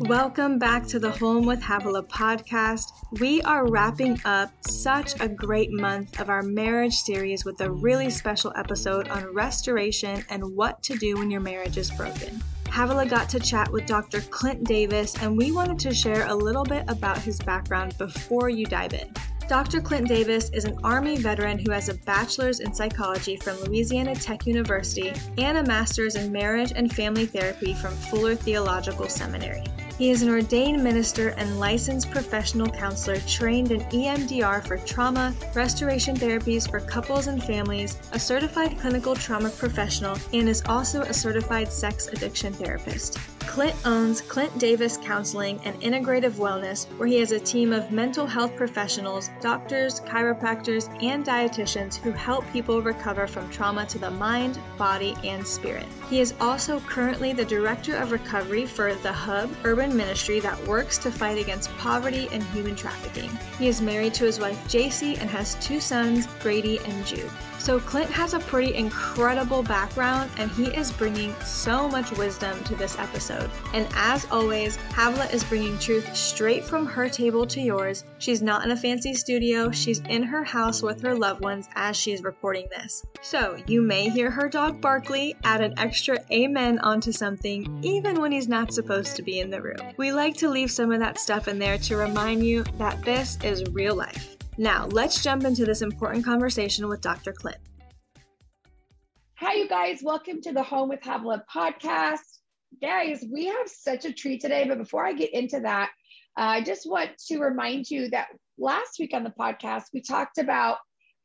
Welcome back to the Home with Havilah podcast. We are wrapping up such a great month of our marriage series with a really special episode on restoration and what to do when your marriage is broken. Havilah got to chat with Dr. Clint Davis, and we wanted to share a little bit about his background before you dive in. Dr. Clint Davis is an Army veteran who has a bachelor's in psychology from Louisiana Tech University and a master's in marriage and family therapy from Fuller Theological Seminary. He is an ordained minister and licensed professional counselor trained in EMDR for trauma, restoration therapies for couples and families, a certified clinical trauma professional, and is also a certified sex addiction therapist. Clint owns Clint Davis Counseling and Integrative Wellness, where he has a team of mental health professionals, doctors, chiropractors, and dietitians who help people recover from trauma to the mind, body, and spirit. He is also currently the Director of Recovery for The Hub Urban Ministry that works to fight against poverty and human trafficking. He is married to his wife JC and has two sons, Grady and Jude. So, Clint has a pretty incredible background and he is bringing so much wisdom to this episode. And as always, Havilah is bringing truth straight from her table to yours. She's not in a fancy studio, she's in her house with her loved ones as she's recording this. So, you may hear her dog Barkley add an extra amen onto something even when he's not supposed to be in the room. We like to leave some of that stuff in there to remind you that this is real life. Now, let's jump into this important conversation with Dr. Clint. Hi, you guys. Welcome to the Home with Havilah podcast. Guys, we have such a treat today, but before I get into that, uh, I just want to remind you that last week on the podcast, we talked about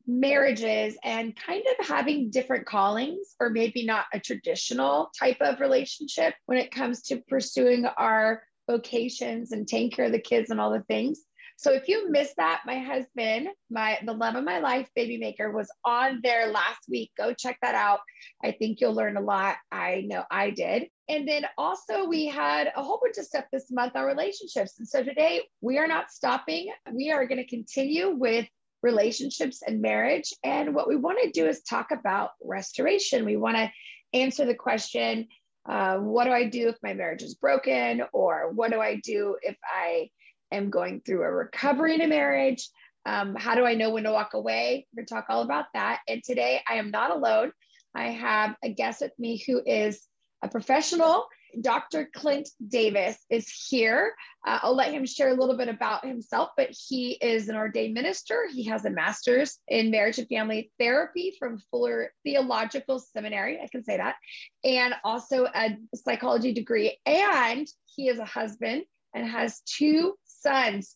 marriages and kind of having different callings, or maybe not a traditional type of relationship when it comes to pursuing our vocations and taking care of the kids and all the things. So if you missed that, my husband, my the love of my life, baby maker, was on there last week. Go check that out. I think you'll learn a lot. I know I did. And then also we had a whole bunch of stuff this month on relationships. And so today we are not stopping. We are going to continue with relationships and marriage. And what we want to do is talk about restoration. We want to answer the question, uh, what do I do if my marriage is broken? Or what do I do if I am going through a recovery in a marriage. Um, how do I know when to walk away? We're going to talk all about that. And today I am not alone. I have a guest with me who is a professional. Dr. Clint Davis is here. Uh, I'll let him share a little bit about himself, but he is an ordained minister. He has a master's in marriage and family therapy from Fuller Theological Seminary. I can say that. And also a psychology degree. And he is a husband and has two sons.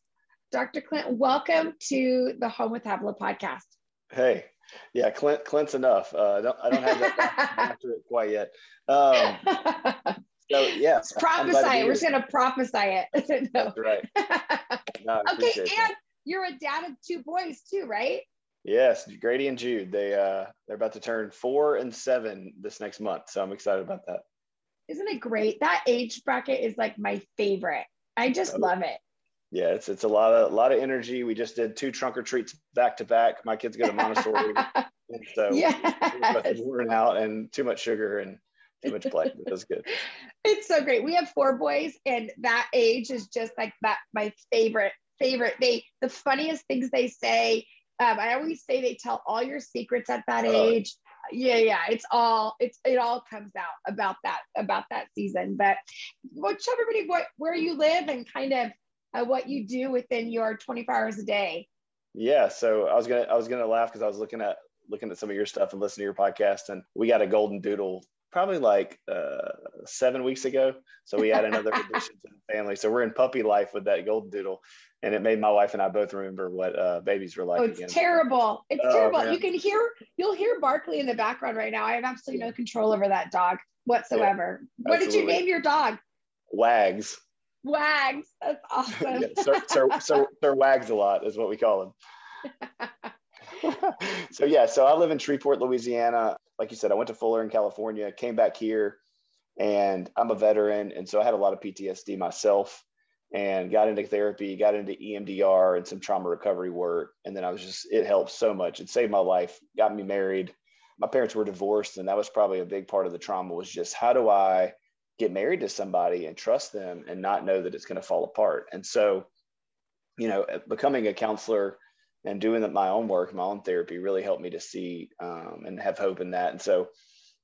Dr. Clint, welcome to the Home with Havilah podcast. Hey, yeah, Clint, Clint's enough. Uh, I, don't, I don't have that after it quite yet. Um, so yeah, prophesy it. We're just gonna prophesy it. no. That's right. No, okay, and that. you're a dad of two boys too, right? Yes, Grady and Jude. They uh, they're about to turn four and seven this next month, so I'm excited about that. Isn't it great? That age bracket is like my favorite. I just oh. love it yeah, it's it's a lot of a lot of energy. We just did two trunk or treats back to back. My kids go to Montessori, and so yes. worn out and too much sugar and too much play. But that's good. It's so great. We have four boys, and that age is just like that. My favorite favorite. They the funniest things they say. Um, I always say they tell all your secrets at that oh. age. Yeah, yeah, it's all it's it all comes out about that about that season. But well, tell everybody what where you live and kind of uh, what you do within your 24 hours a day. Yeah, so I was gonna I was gonna laugh because I was looking at looking at some of your stuff and listening to your podcast, and we got a golden doodle probably like uh, seven weeks ago. So we had another addition to the family. So we're in puppy life with that golden doodle, and it made my wife and I both remember what uh, babies were like. Oh, it's again. terrible! It's oh, terrible. Man. You can hear you'll hear Barkley in the background right now. I have absolutely no control over that dog whatsoever. Yeah, what did you name your dog? Wags. Wags. That's awesome. yeah, sir, sir, sir, sir, Wags a lot is what we call him. so yeah, so I live in Shreveport, Louisiana. Like you said, I went to Fuller in California, came back here, and I'm a veteran, and so I had a lot of PTSD myself, and got into therapy, got into EMDR and some trauma recovery work, and then I was just it helped so much. It saved my life, got me married, my parents were divorced, and that was probably a big part of the trauma was just how do I get married to somebody and trust them and not know that it's going to fall apart. And so, you know, becoming a counselor and doing my own work, my own therapy really helped me to see um, and have hope in that. And so,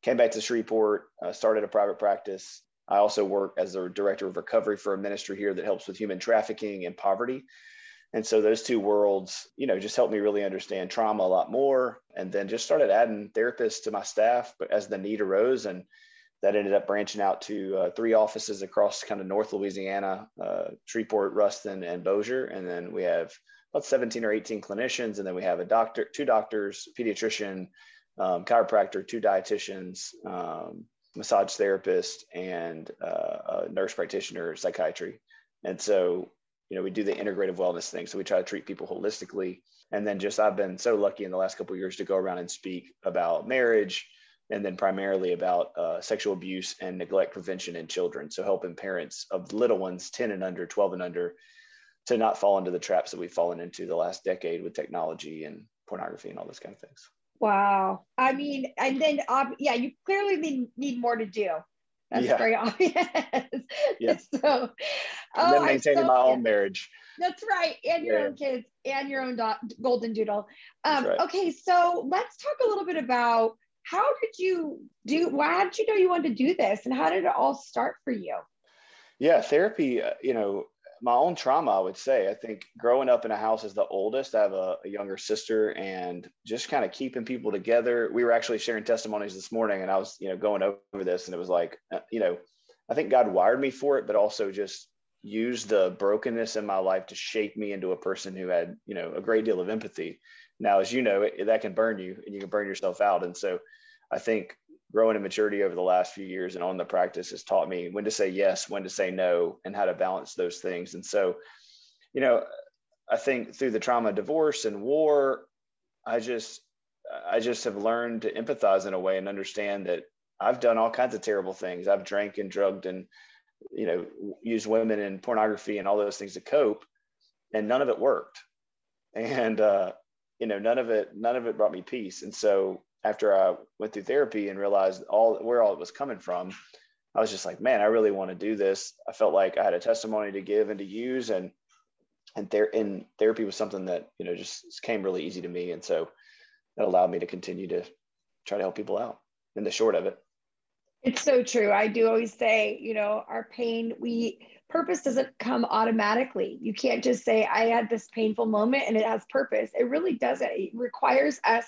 came back to Shreveport, uh, started a private practice. I also work as the director of recovery for a ministry here that helps with human trafficking and poverty. And so those two worlds, you know, just helped me really understand trauma a lot more. And then just started adding therapists to my staff but as the need arose. And that ended up branching out to uh, three offices across kind of North Louisiana, uh, Shreveport, Ruston, and Bossier. And then we have about 17 or 18 clinicians. And then we have a doctor, two doctors, pediatrician, um, chiropractor, two dietitians, um, massage therapist, and uh, a nurse practitioner, psychiatry. And so, you know, we do the integrative wellness thing. So we try to treat people holistically. And then just I've been so lucky in the last couple years to go around and speak about marriage, and then primarily about uh, sexual abuse and neglect prevention in children. So helping parents of little ones, 10 and under, 12 and under, to not fall into the traps that we've fallen into the last decade with technology and pornography and all those kind of things. Wow. I mean, and then, um, yeah, you clearly need, need more to do. That's yeah. very obvious. Yeah. so, oh, and then maintaining so, my own marriage. That's right. And your yeah. own kids and your own do- golden doodle. Um, right. Okay. So let's talk a little bit about how did you do, why did you know you wanted to do this and how did it all start for you? Yeah. Therapy, uh, you know, my own trauma, I would say. I think growing up in a house as the oldest, I have a, a younger sister, and just kind of keeping people together. We were actually sharing testimonies this morning, and I was, you know, going over this, and it was like, uh, you know, I think God wired me for it, but also just used the brokenness in my life to shape me into a person who had, you know, a great deal of empathy. Now, as you know, it, that can burn you, and you can burn yourself out. And so, I think growing in maturity over the last few years and on the practice has taught me when to say yes, when to say no, and how to balance those things. And so, you know, I think through the trauma divorce and war, I just I just have learned to empathize in a way and understand that I've done all kinds of terrible things. I've drank and drugged and you know used women and pornography and all those things to cope, and none of it worked. And uh, you know, none of it none of it brought me peace. And so after I went through therapy and realized all where all it was coming from, I was just like, man, I really want to do this. I felt like I had a testimony to give and to use, and and there in therapy was something that you know just came really easy to me, and so that allowed me to continue to try to help people out. In the short of it, it's so true. I do always say, you know, our pain, we purpose doesn't come automatically. You can't just say, I had this painful moment and it has purpose. It really doesn't. It requires us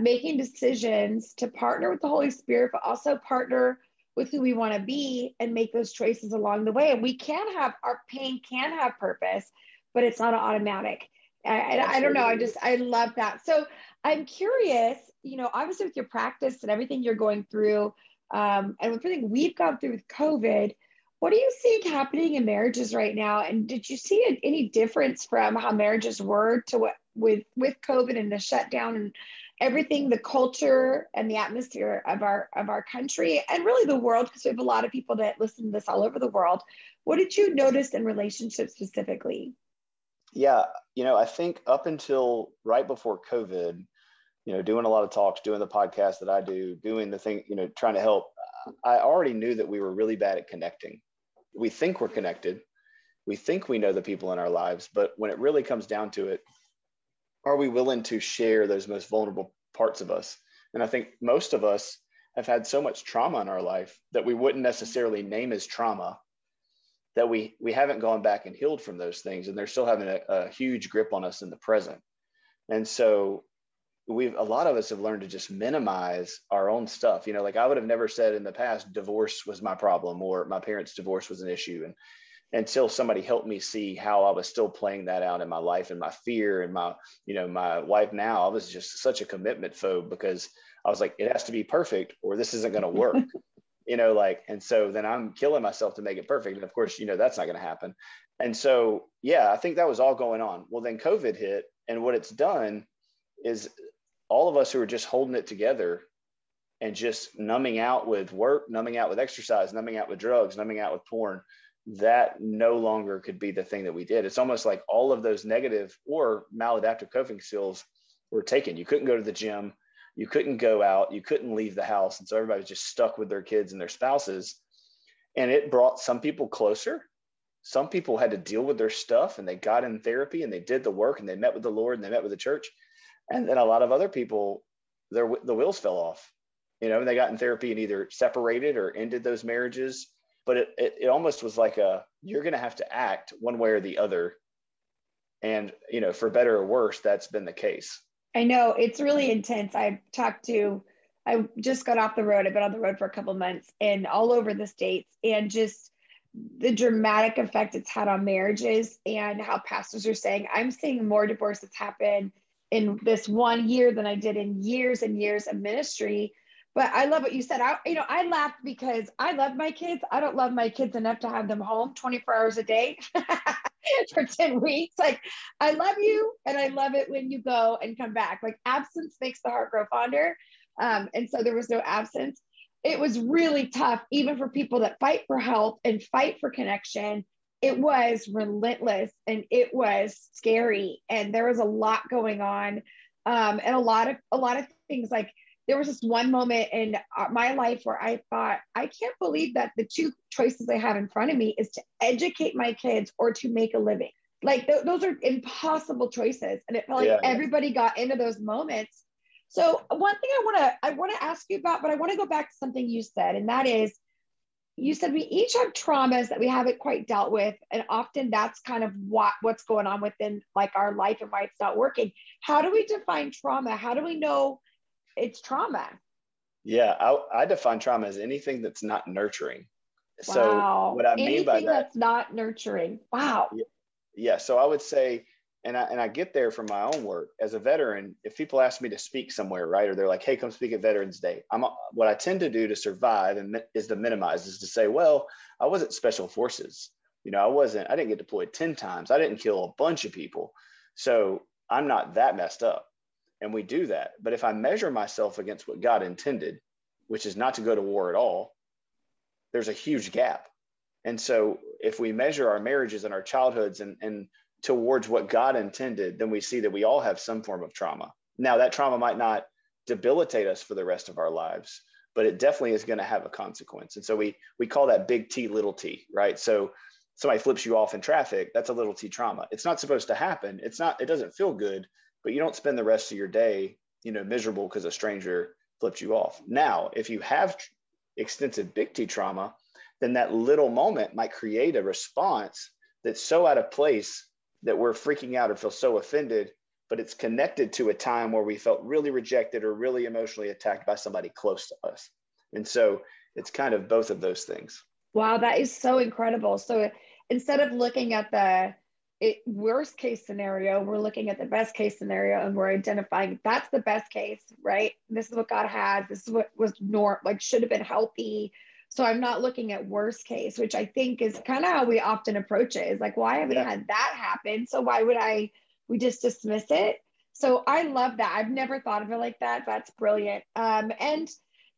making decisions to partner with the Holy Spirit, but also partner with who we want to be and make those choices along the way. And we can have our pain can have purpose, but it's not automatic. I, I, don't know. I just I love that. So I'm curious. You know, obviously with your practice and everything you're going through, um, and with everything we've gone through with COVID, what are you seeing happening in marriages right now? And did you see any difference from how marriages were to what with with COVID and the shutdown and everything the culture and the atmosphere of our of our country and really the world? Because we have a lot of people that listen to this all over the world. What did you notice in relationships specifically? Yeah you know i think up until right before covid you know doing a lot of talks doing the podcast that i do doing the thing you know trying to help. I already knew that we were really bad at connecting. We think we're connected. We think we know the people in our lives but when it really comes down to it are we willing to share those most vulnerable parts of us? And I think most of us have had so much trauma in our life that we wouldn't necessarily name as trauma that we we haven't gone back and healed from those things and they're still having a, a huge grip on us in the present. And so we've a lot of us have learned to just minimize our own stuff you know like i would have never said in the past divorce was my problem or my parents divorce was an issue and until somebody helped me see how I was still playing that out in my life and my fear and my, you know, my wife now, I was just such a commitment phobe because I was like, it has to be perfect or this isn't going to work, you know, like, and so then I'm killing myself to make it perfect. And of course, you know, that's not going to happen. And so, yeah, I think that was all going on. Well, then COVID hit and what it's done is all of us who are just holding it together and just numbing out with work, numbing out with exercise, numbing out with drugs, numbing out with porn, that no longer could be the thing that we did. It's almost like all of those negative or maladaptive coping skills were taken. You couldn't go to the gym. You couldn't go out, you couldn't leave the house. And so everybody was just stuck with their kids and their spouses. And it brought some people closer. Some people had to deal with their stuff and they got in therapy and they did the work and they met with the Lord and they met with the church. And then a lot of other people, their the wheels fell off, you know, and they got in therapy and either separated or ended those marriages. But it, it, it almost was like a, you're going to have to act one way or the other and, you know, for better or worse, that's been the case. I know it's really intense. I've talked to, I just got off the road. I've been on the road for a couple months and all over the States and just the dramatic effect it's had on marriages and how pastors are saying, I'm seeing more divorces happen in this one year than I did in years and years of ministry. But I love what you said. I, you know, I laughed because I love my kids. I don't love my kids enough to have them home 24 hours a day. for 10 weeks. Like, I love you and I love it when you go and come back. Like, absence makes the heart grow fonder. Um, and so there was no absence. It was really tough, even for people that fight for help and fight for connection. It was relentless and it was scary. And there was a lot going on. Um, and a lot of a lot of things like there was this one moment in uh, my life where I thought, I can't believe that the two choices I have in front of me is to educate my kids or to make a living. Like th- those are impossible choices. And it felt like yeah, everybody got into those moments. So one thing I want to I want to ask you about, but I want to go back to something you said, and that is you said we each have traumas that we haven't quite dealt with and often that's kind of what what's going on within like our life and why it's not working how do we define trauma how do we know it's trauma. Yeah, I, I define trauma as anything that's not nurturing. Wow. So what I anything mean by that, that's not nurturing. Wow. Yeah, yeah. So I would say, and I and I get there from my own work as a veteran. If people ask me to speak somewhere, right, or they're like, "Hey, come speak at Veterans Day," I'm what I tend to do to survive and is to minimize is to say, "Well, I wasn't special forces. You know, I wasn't. I didn't get deployed ten times. I didn't kill a bunch of people, so I'm not that messed up." and we do that. But if I measure myself against what God intended, which is not to go to war at all, there's a huge gap. And so if we measure our marriages and our childhoods and, and towards what God intended, then we see that we all have some form of trauma. Now, that trauma might not debilitate us for the rest of our lives, but it definitely is going to have a consequence. And so we we call that big T little t, right? So somebody flips you off in traffic, that's a little t trauma. It's not supposed to happen. It's not, it doesn't feel good, but you don't spend the rest of your day, you know, miserable because a stranger flipped you off. Now, if you have extensive big T trauma, then that little moment might create a response that's so out of place that we're freaking out or feel so offended, but it's connected to a time where we felt really rejected or really emotionally attacked by somebody close to us. And so it's kind of both of those things. Wow, that is so incredible. So instead of looking at the it, worst case scenario, we're looking at the best case scenario and we're identifying that's the best case, right? This is what God has. This is what was norm, like should have been healthy. So I'm not looking at worst case, which I think is kind of how we often approach it. Is like, why haven't yeah. had that happen? So why would I? We just dismiss it. So I love that. I've never thought of it like that. That's brilliant. Um, and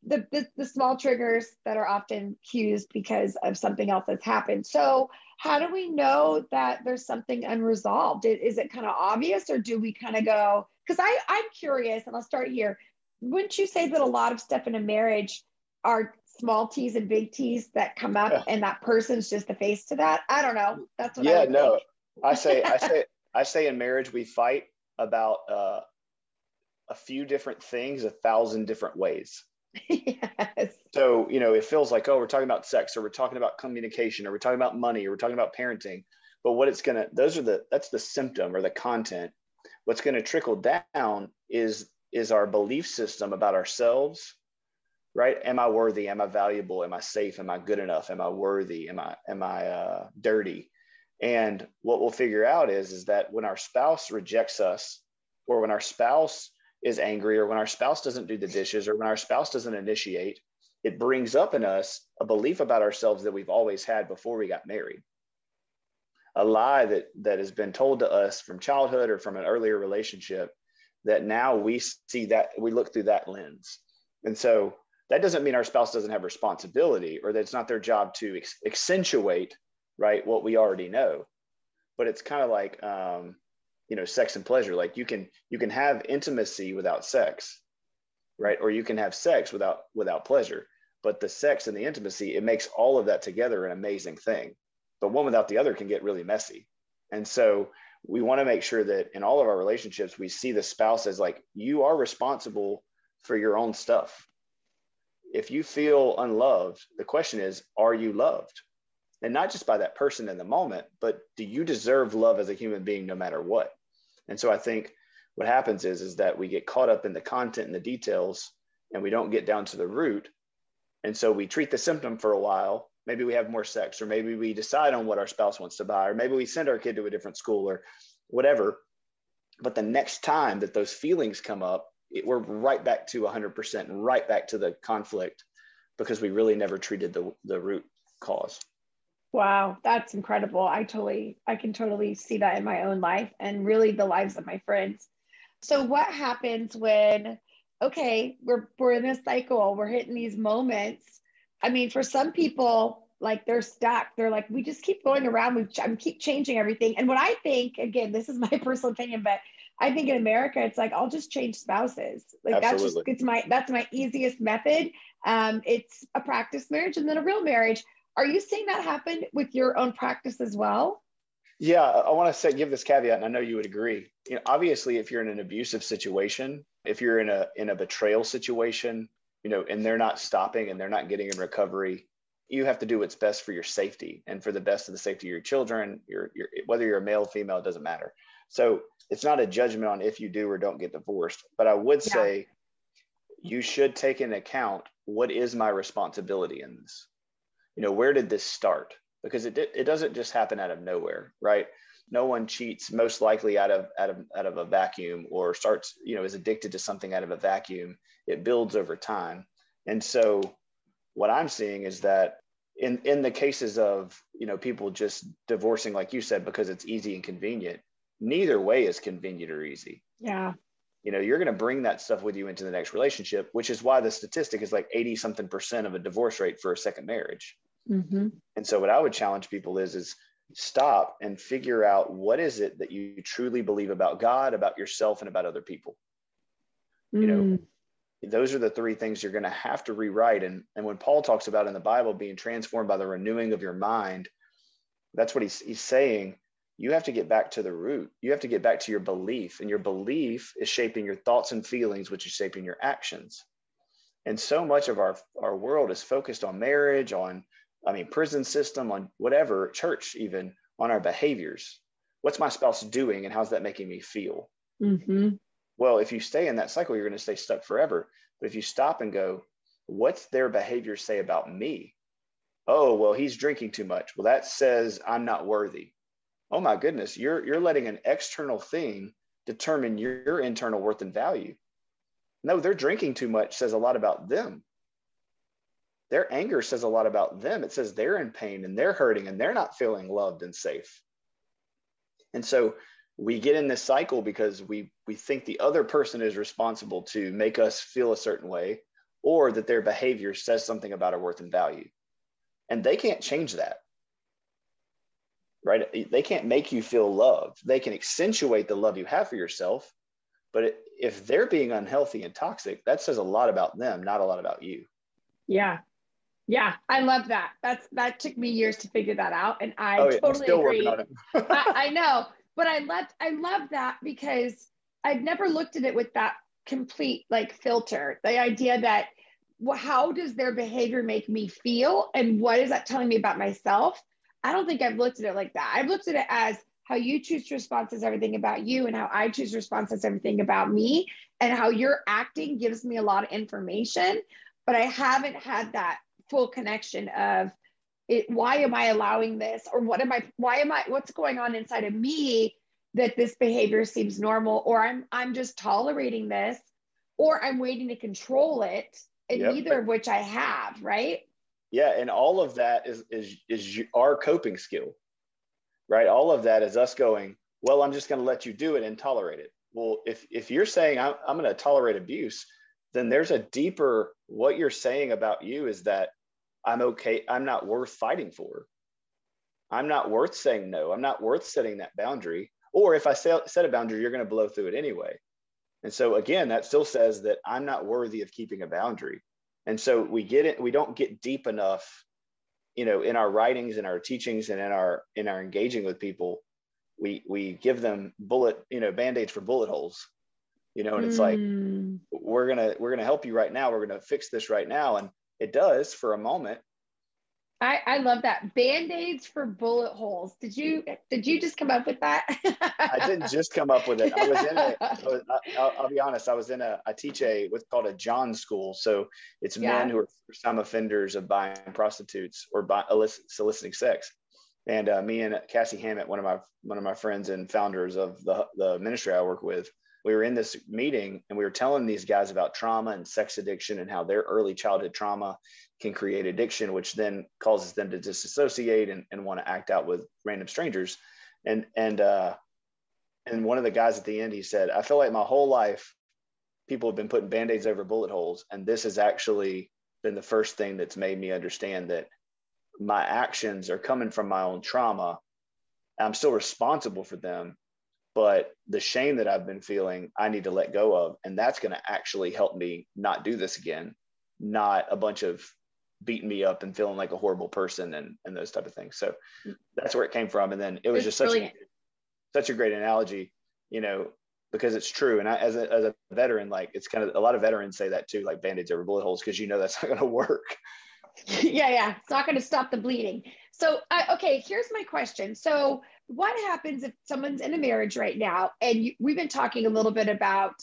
the, the, the small triggers that are often cues because of something else that's happened. So how do we know that there's something unresolved? Is it kind of obvious or do we kind of go, because I I'm curious and I'll start here. Wouldn't you say that a lot of stuff in a marriage are small T's and big T's that come up yeah. and that person's just the face to that? I don't know. That's what yeah, I no. I say I say I say in marriage we fight about uh, a few different things a thousand different ways. yes. So, you know, it feels like, oh, we're talking about sex or we're talking about communication or we're talking about money or we're talking about parenting. But what it's going to, those are the, that's the symptom or the content. What's going to trickle down is, is our belief system about ourselves, right? Am I worthy? Am I valuable? Am I safe? Am I good enough? Am I worthy? Am I, am I uh, dirty? And what we'll figure out is, is that when our spouse rejects us or when our spouse is angry or when our spouse doesn't do the dishes or when our spouse doesn't initiate, it brings up in us a belief about ourselves that we've always had before we got married. A lie that, that has been told to us from childhood or from an earlier relationship that now we see that we look through that lens. And so that doesn't mean our spouse doesn't have responsibility or that it's not their job to ex- accentuate, right, what we already know. But it's kind of like, um, you know sex and pleasure like you can you can have intimacy without sex right? Or you can have sex without without pleasure. But the sex and the intimacy, it makes all of that together an amazing thing. But one without the other can get really messy. And so we want to make sure that in all of our relationships, we see the spouse as like, you are responsible for your own stuff. If you feel unloved, the question is, are you loved? And not just by that person in the moment, but do you deserve love as a human being no matter what? And so I think what happens is, is that we get caught up in the content and the details and we don't get down to the root. And so we treat the symptom for a while maybe we have more sex or maybe we decide on what our spouse wants to buy or maybe we send our kid to a different school or whatever but the next time that those feelings come up it, we're right back to 100% and right back to the conflict because we really never treated the, the root cause wow that's incredible i totally i can totally see that in my own life and really the lives of my friends so what happens when okay we're we're in a cycle we're hitting these moments I mean, for some people, like they're stuck. They're like, we just keep going around. We I'm keep changing everything. And what I think, again, this is my personal opinion, but I think in America, it's like I'll just change spouses. Like Absolutely. that's just it's my that's my easiest method. Um, it's a practice marriage and then a real marriage. Are you seeing that happen with your own practice as well? Yeah, I want to say give this caveat, and I know you would agree. You know, obviously, if you're in an abusive situation, if you're in a in a betrayal situation, you know, and they're not stopping and they're not getting in recovery, you have to do what's best for your safety and for the best of the safety of your children. Your, your whether you're a male, female, it doesn't matter. So it's not a judgment on if you do or don't get divorced, but I would yeah. say you should take into account what is my responsibility in this. You know, where did this start? Because it it doesn't just happen out of nowhere, right? no one cheats most likely out of out of out of a vacuum or starts you know is addicted to something out of a vacuum it builds over time and so what i'm seeing is that in in the cases of you know people just divorcing like you said because it's easy and convenient neither way is convenient or easy yeah you know you're going to bring that stuff with you into the next relationship which is why the statistic is like 80 something percent of a divorce rate for a second marriage mm-hmm. and so what i would challenge people is is stop and figure out what is it that you truly believe about God, about yourself, and about other people. Mm. You know, mm. those are the three things you're going to have to rewrite. And, and when Paul talks about in the Bible being transformed by the renewing of your mind, that's what he's, he's saying. You have to get back to the root. You have to get back to your belief, and your belief is shaping your thoughts and feelings, which is shaping your actions. And so much of our, our world is focused on marriage, on I mean, prison system, on whatever, church, even on our behaviors. What's my spouse doing and how's that making me feel? Mm-hmm. Well, if you stay in that cycle, you're going to stay stuck forever. But if you stop and go, what's their behavior say about me? Oh, well, he's drinking too much. Well, that says I'm not worthy. Oh my goodness, you're you're letting an external thing determine your, your internal worth and value. No, they're drinking too much says a lot about them their anger says a lot about them. It says they're in pain and they're hurting and they're not feeling loved and safe. And so we get in this cycle because we we think the other person is responsible to make us feel a certain way or that their behavior says something about our worth and value. And they can't change that. Right? They can't make you feel loved. They can accentuate the love you have for yourself, but if they're being unhealthy and toxic, that says a lot about them, not a lot about you. Yeah, yeah, I love that. That's that took me years to figure that out, and I oh, yeah, totally agree. I, I know, but I love I love that because I've never looked at it with that complete like filter. The idea that well, how does their behavior make me feel, and what is that telling me about myself? I don't think I've looked at it like that. I've looked at it as how you choose to respond says everything about you, and how I choose to respond says everything about me, and how you're acting gives me a lot of information. But I haven't had that full connection of it, why am I allowing this? Or what am I, why am I, what's going on inside of me that this behavior seems normal? Or I'm, I'm just tolerating this, or I'm waiting to control it. And yep. neither of which I have, right? Yeah. And all of that is, is, is our coping skill, right? All of that is us going, well, I'm just going to let you do it and tolerate it. Well, if, if you're saying I'm, I'm going to tolerate abuse, then there's a deeper, what you're saying about you is that I'm okay. I'm not worth fighting for. I'm not worth saying no. I'm not worth setting that boundary. Or if I set a boundary, you're going to blow through it anyway. And so again, that still says that I'm not worthy of keeping a boundary. And so we get it, we don't get deep enough, you know, in our writings and our teachings and in our in our engaging with people, we we give them bullet, you know, band-aids for bullet holes. You know, and it's mm. like we're gonna we're gonna help you right now. We're gonna fix this right now. And it does for a moment, I, I love that. Band-aids for bullet holes. Did you did you just come up with that? I didn't just come up with it. I was in a I will be honest i was in a i teach a what's called a john school. So it's yeah. men who are first time offenders of buying prostitutes or by, soliciting sex and uh, me and cassie hammett one of my one of my friends and founders of the, the ministry i work with we were in this meeting and we were telling these guys about trauma and sex addiction and how their early childhood trauma can create addiction, which then causes them to disassociate and, and want to act out with random strangers. And and uh, and one of the guys at the end, he said, "I feel like my whole life, people have been putting band-aids over bullet holes, and this has actually been the first thing that's made me understand that my actions are coming from my own trauma. I'm still responsible for them, but the shame that I've been feeling, I need to let go of, and that's going to actually help me not do this again." not a bunch of beating me up and feeling like a horrible person and, and those type of things. So that's where it came from. And then it was it's just such a, such a great analogy, you know, because it's true. And I, as a, as a veteran, like it's kind of, a lot of veterans say that too, like band-aids over bullet holes. Cause you know, that's not going to work. yeah. Yeah. It's not going to stop the bleeding. So, I, okay, here's my question. So what happens if someone's in a marriage right now? And you, we've been talking a little bit about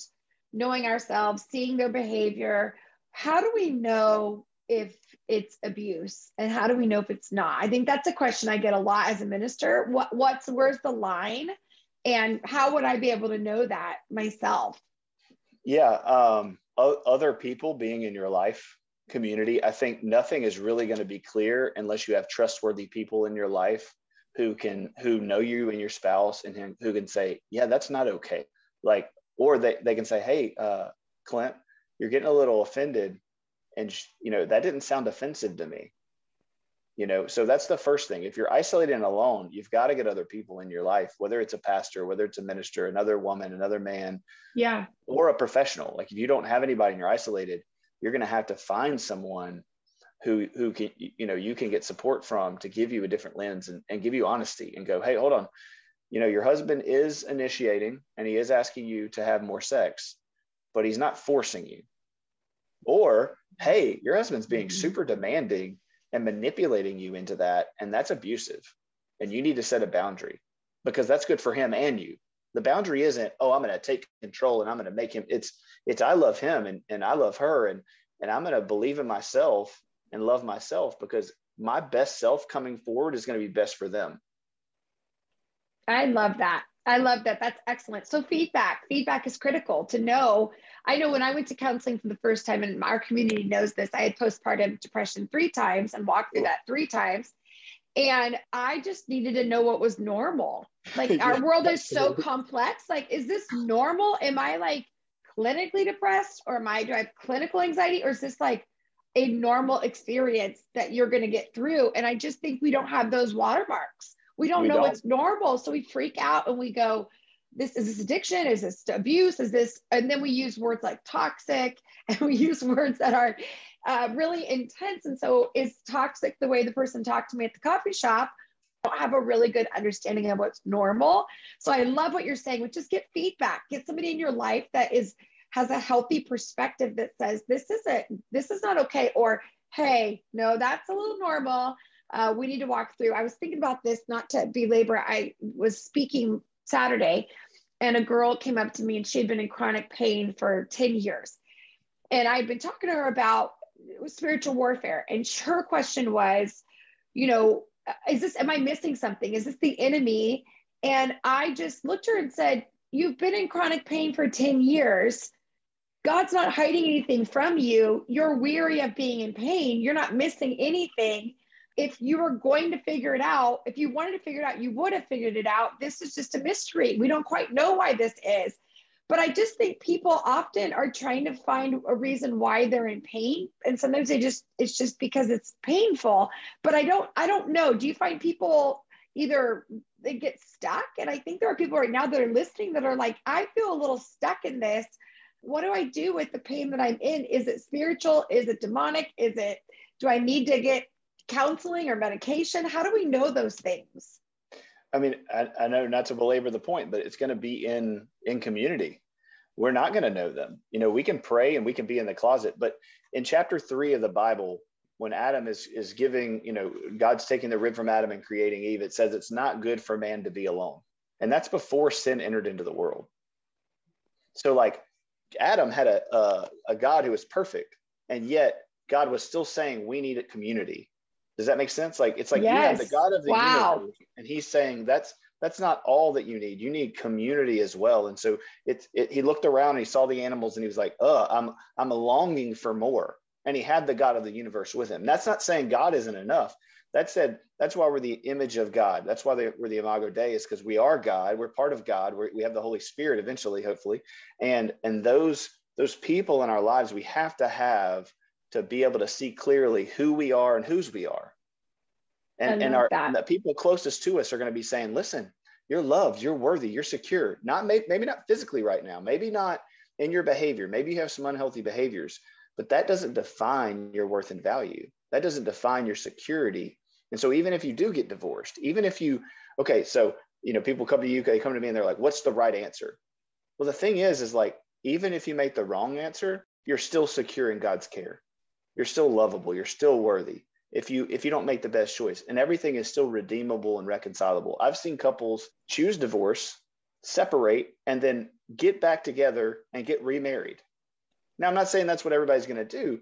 knowing ourselves, seeing their behavior. How do we know if it's abuse and how do we know if it's not i think that's a question i get a lot as a minister what what's where's the line and how would i be able to know that myself yeah um, other people being in your life community i think nothing is really going to be clear unless you have trustworthy people in your life who can who know you and your spouse and who can say yeah that's not okay. Like or they, they can say hey uh, clint you're getting a little offended and you know that didn't sound offensive to me. You know so that's the first thing. If you're isolated and alone you've got to get other people in your life whether it's a pastor whether it's a minister another woman another man yeah. or a professional. Like if you don't have anybody and you're isolated you're going to have to find someone who who can you know you can get support from to give you a different lens and, and give you honesty and go hey hold on you know your husband is initiating and he is asking you to have more sex but he's not forcing you or, hey, your husband's being mm-hmm. super demanding and manipulating you into that. And that's abusive. And you need to set a boundary because that's good for him and you. The boundary isn't, oh, I'm going to take control and I'm going to make him. It's, it's, I love him and, and I love her. And, and I'm going to believe in myself and love myself because my best self coming forward is going to be best for them. I love that. I love that. That's excellent. So feedback, feedback is critical to know. I know when I went to counseling for the first time, and our community knows this, I had postpartum depression three times and walked through that three times. And I just needed to know what was normal. Like yeah, our world is so complex. Like, is this normal? Am I like clinically depressed or am I do I have clinical anxiety? Or is this like a normal experience that you're gonna get through? And I just think we don't have those watermarks we don't we know don't. what's normal. So we freak out and we go, this is this addiction? Is this abuse? Is this? And then we use words like toxic and we use words that are uh, really intense. And so is toxic the way the person talked to me at the coffee shop? I don't have a really good understanding of what's normal. So I love what you're saying, which is get feedback, get somebody in your life that is has a healthy perspective that says this isn't this is not okay or hey no that's a little normal uh, we need to walk through. I was thinking about this, not to belabor. I was speaking Saturday, and a girl came up to me, and she had been in chronic pain for 10 years. And I'd been talking to her about spiritual warfare. And her question was, you know, is this, am I missing something? Is this the enemy? And I just looked at her and said, You've been in chronic pain for 10 years. God's not hiding anything from you. You're weary of being in pain. You're not missing anything if you were going to figure it out, if you wanted to figure it out, you would have figured it out. This is just a mystery. We don't quite know why this is. But I just think people often are trying to find a reason why they're in pain. And sometimes they just, it's just because it's painful. But I don't, I don't know. Do you find people, either they get stuck. And I think there are people right now that are listening that are like, I feel a little stuck in this. What do I do with the pain that I'm in? Is it spiritual? Is it demonic? Is it, do I need to get counseling or medication? How do we know those things? I mean, I, I know not to belabor the point, but it's going to be in in community. We're not going to know them. You know, we can pray and we can be in the closet, but in chapter three of the Bible, when Adam is is giving, you know, God's taking the rib from Adam and creating Eve, it says it's not good for man to be alone. And that's before sin entered into the world. So like Adam had a a, a God who was perfect, and yet God was still saying we need a community. Does that make sense? Like it's like yes. you have the God of the wow. universe, and He's saying that's that's not all that you need. You need community as well. And so it's it, he looked around and he saw the animals and he was like, "Uh, I'm I'm longing for more." And he had the God of the universe with him. That's not saying God isn't enough. That said, that's why we're the image of God. That's why they, we're the Imago Dei is because we are God. We're part of God. We're, we have the Holy Spirit eventually, hopefully, and and those those people in our lives we have to have to be able to see clearly who we are and whose we are. And, and our and the people closest to us are going to be saying, listen, you're loved, you're worthy, you're secure. Not maybe not physically right now, maybe not in your behavior. Maybe you have some unhealthy behaviors, but that doesn't define your worth and value. That doesn't define your security. And so even if you do get divorced, even if you, okay, so you know, people come to you, they come to me and they're like, what's the right answer? Well, the thing is, is like, even if you make the wrong answer, you're still secure in God's care you're still lovable you're still worthy if you if you don't make the best choice and everything is still redeemable and reconcilable. I've seen couples choose divorce separate and then get back together and get remarried. Now i'm not saying that's what everybody's going to do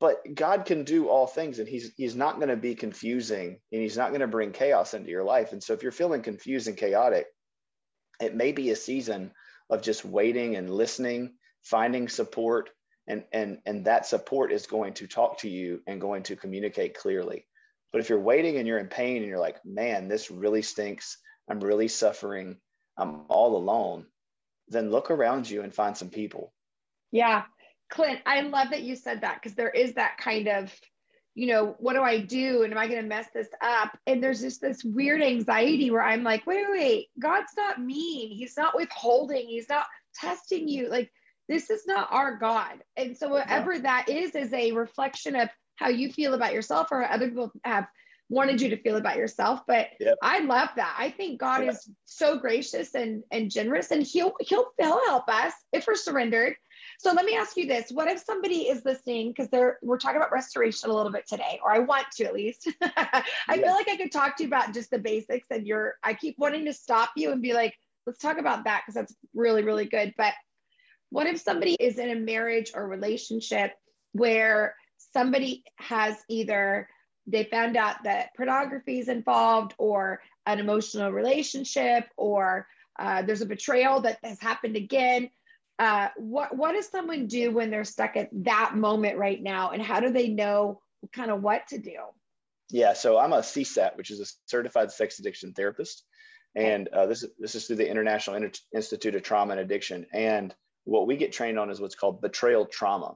but god can do all things and he's he's not going to be confusing and he's not going to bring chaos into your life. And so if you're feeling confused and chaotic it may be a season of just waiting and listening finding support and and and that support is going to talk to you and going to communicate clearly. But if you're waiting and you're in pain and you're like man this really stinks. I'm really suffering. I'm all alone then look around you and find some people. Yeah. Clint i love that you said that because there is that kind of you know what do i do? And am i going to mess this up? And there's just this weird anxiety where i'm like wait wait wait. God's not mean. He's not withholding. He's not testing you. Like this is not our God. And so whatever yeah. that is, is a reflection of how you feel about yourself or other people have wanted you to feel about yourself. But yep. I love that. I think God yeah. is so gracious and, and generous and he'll, he'll, he'll help us if we're surrendered. So let me ask you this. What if somebody is listening? Because they're we're talking about restoration a little bit today, or I want to at least. I yeah. feel like I could talk to you about just the basics and you're I keep wanting to stop you and be like, let's talk about that because that's really, really good. But what if somebody is in a marriage or relationship where somebody has either they found out that pornography is involved or an emotional relationship or uh, there's a betrayal that has happened again uh, what what does someone do when they're stuck at that moment right now? And how do they know kind of what to do? Yeah so i'm a csat which is a certified sex addiction therapist. And uh, this, is, this is through the international institute of trauma and addiction. And what we get trained on is what's called betrayal trauma.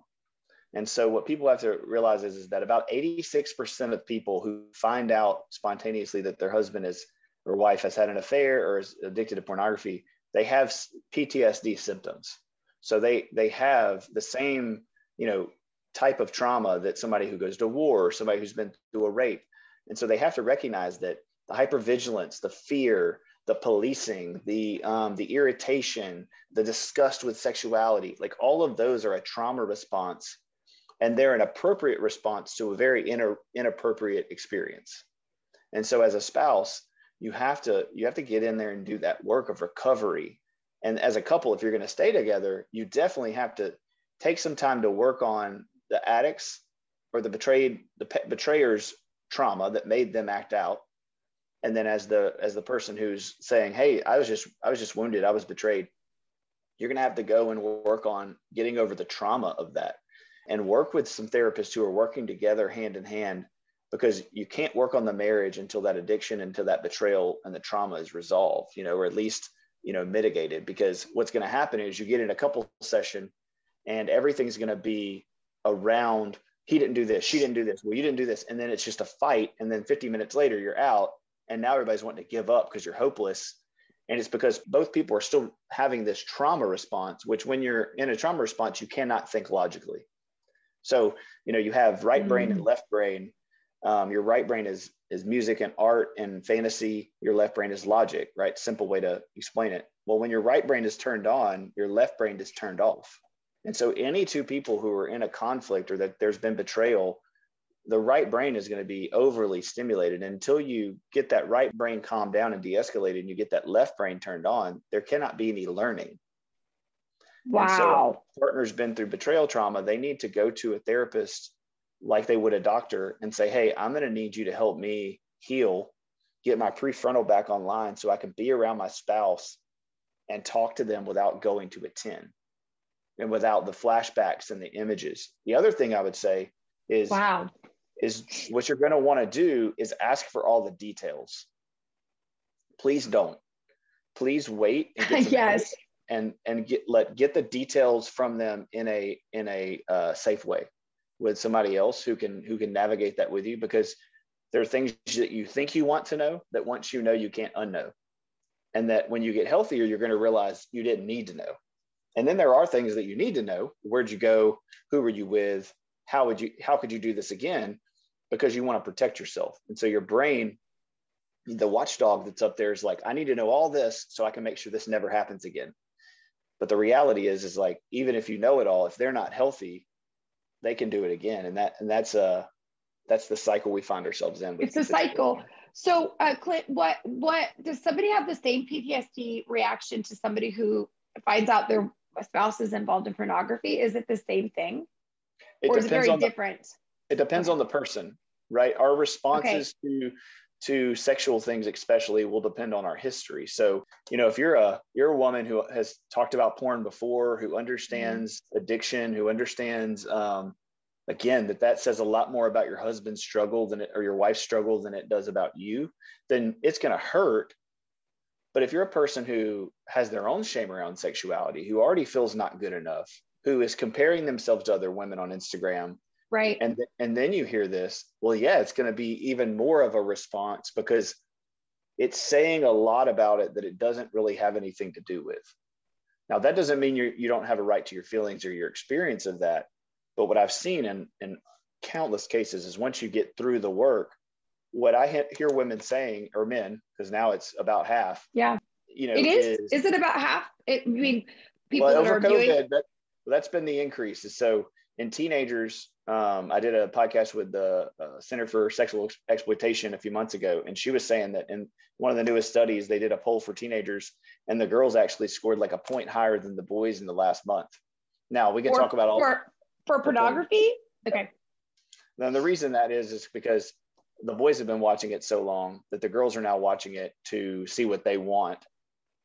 And so what people have to realize is, is that about 86% of people who find out spontaneously that their husband is or wife has had an affair or is addicted to pornography, they have PTSD symptoms. So they they have the same, you know, type of trauma that somebody who goes to war or somebody who's been through a rape. And so they have to recognize that the hypervigilance, the fear, the policing, the um, the irritation, the disgust with sexuality, like all of those are a trauma response, and they're an appropriate response to a very inner, inappropriate experience. And so, as a spouse, you have to you have to get in there and do that work of recovery. And as a couple, if you're going to stay together, you definitely have to take some time to work on the addicts or the betrayed the betrayers trauma that made them act out and then as the as the person who's saying hey i was just i was just wounded i was betrayed you're going to have to go and work on getting over the trauma of that and work with some therapists who are working together hand in hand because you can't work on the marriage until that addiction until that betrayal and the trauma is resolved you know or at least you know mitigated. Because what's going to happen is you get in a couple session and everything's going to be around he didn't do this she didn't do this well you didn't do this and then it's just a fight and then 50 minutes later you're out and now everybody's wanting to give up because you're hopeless. And it's because both people are still having this trauma response which when you're in a trauma response you cannot think logically. So you know you have right brain and mm. left brain. Um, your right brain is is music and art and fantasy. Your left brain is logic right? Simple way to explain it. Well when your right brain is turned on your left brain is turned off. And so any two people who are in a conflict or that there's been betrayal the right brain is going to be overly stimulated. Until you get that right brain calmed down and de-escalated and you get that left brain turned on there cannot be any learning. Wow so partner's been through betrayal trauma they need to go to a therapist like they would a doctor and say hey i'm going to need you to help me heal get my prefrontal back online so i can be around my spouse and talk to them without going to a 10 and without the flashbacks and the images. The other thing i would say is wow is what you're going to want to do is ask for all the details. Please don't. Please wait and yes. and and get let get the details from them in a in a uh, safe way with somebody else who can who can navigate that with you because there are things that you think you want to know that once you know you can't unknow. And that when you get healthier you're going to realize you didn't need to know. And then there are things that you need to know. Where'd you go? Who were you with? How would you how could you do this again because you want to protect yourself. And so your brain, the watchdog that's up there is like, I need to know all this so I can make sure this never happens again. But the reality is, is like, even if you know it all, if they're not healthy, they can do it again. And that, and that's a, that's the cycle we find ourselves in. It's a cycle. So, uh, Clint, what, what does somebody have the same PTSD reaction to somebody who finds out their spouse is involved in pornography? Is it the same thing? It or is it very different? The, it depends okay. on the person right? Our responses okay. to to sexual things especially will depend on our history so you know if you're a you're a woman who has talked about porn before who understands mm-hmm. addiction who understands um, again that that says a lot more about your husband's struggle than it or your wife's struggle than it does about you then it's going to hurt but if you're a person who has their own shame around sexuality who already feels not good enough who is comparing themselves to other women on instagram Right. And th- and then you hear this, well, yeah, it's going to be even more of a response because it's saying a lot about it that it doesn't really have anything to do with. Now, that doesn't mean you you don't have a right to your feelings or your experience of that. But what I've seen in, in countless cases is once you get through the work, what I hear women saying, or men, because now it's about half. Yeah. You know, it is. Is, is it about half? It, I mean, people well, that are COVID, doing... that, that's been the increase. So in teenagers, um, I did a podcast with the uh, Center for Sexual Exploitation a few months ago, and she was saying that in one of the newest studies, they did a poll for teenagers, and the girls actually scored like a point higher than the boys in the last month. Now we can for, talk about all for, for pornography. Okay. Now the reason that is is because the boys have been watching it so long that the girls are now watching it to see what they want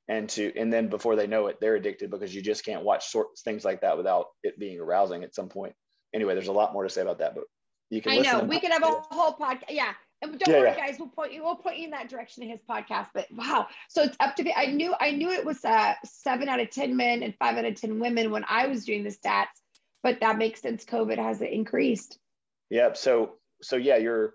and to and then before they know it they're addicted because you just can't watch sort things like that without it being arousing at some point anyway there's a lot more to say about that but you can i know. we can have a whole podcast yeah. And don't yeah, worry yeah. guys. We'll point you we'll point you in that direction in his podcast but wow. So it's up to me i knew i knew it was uh seven out of ten men and five out of ten women when i was doing the stats but that makes sense. Covid has increased. Yep. So so yeah you're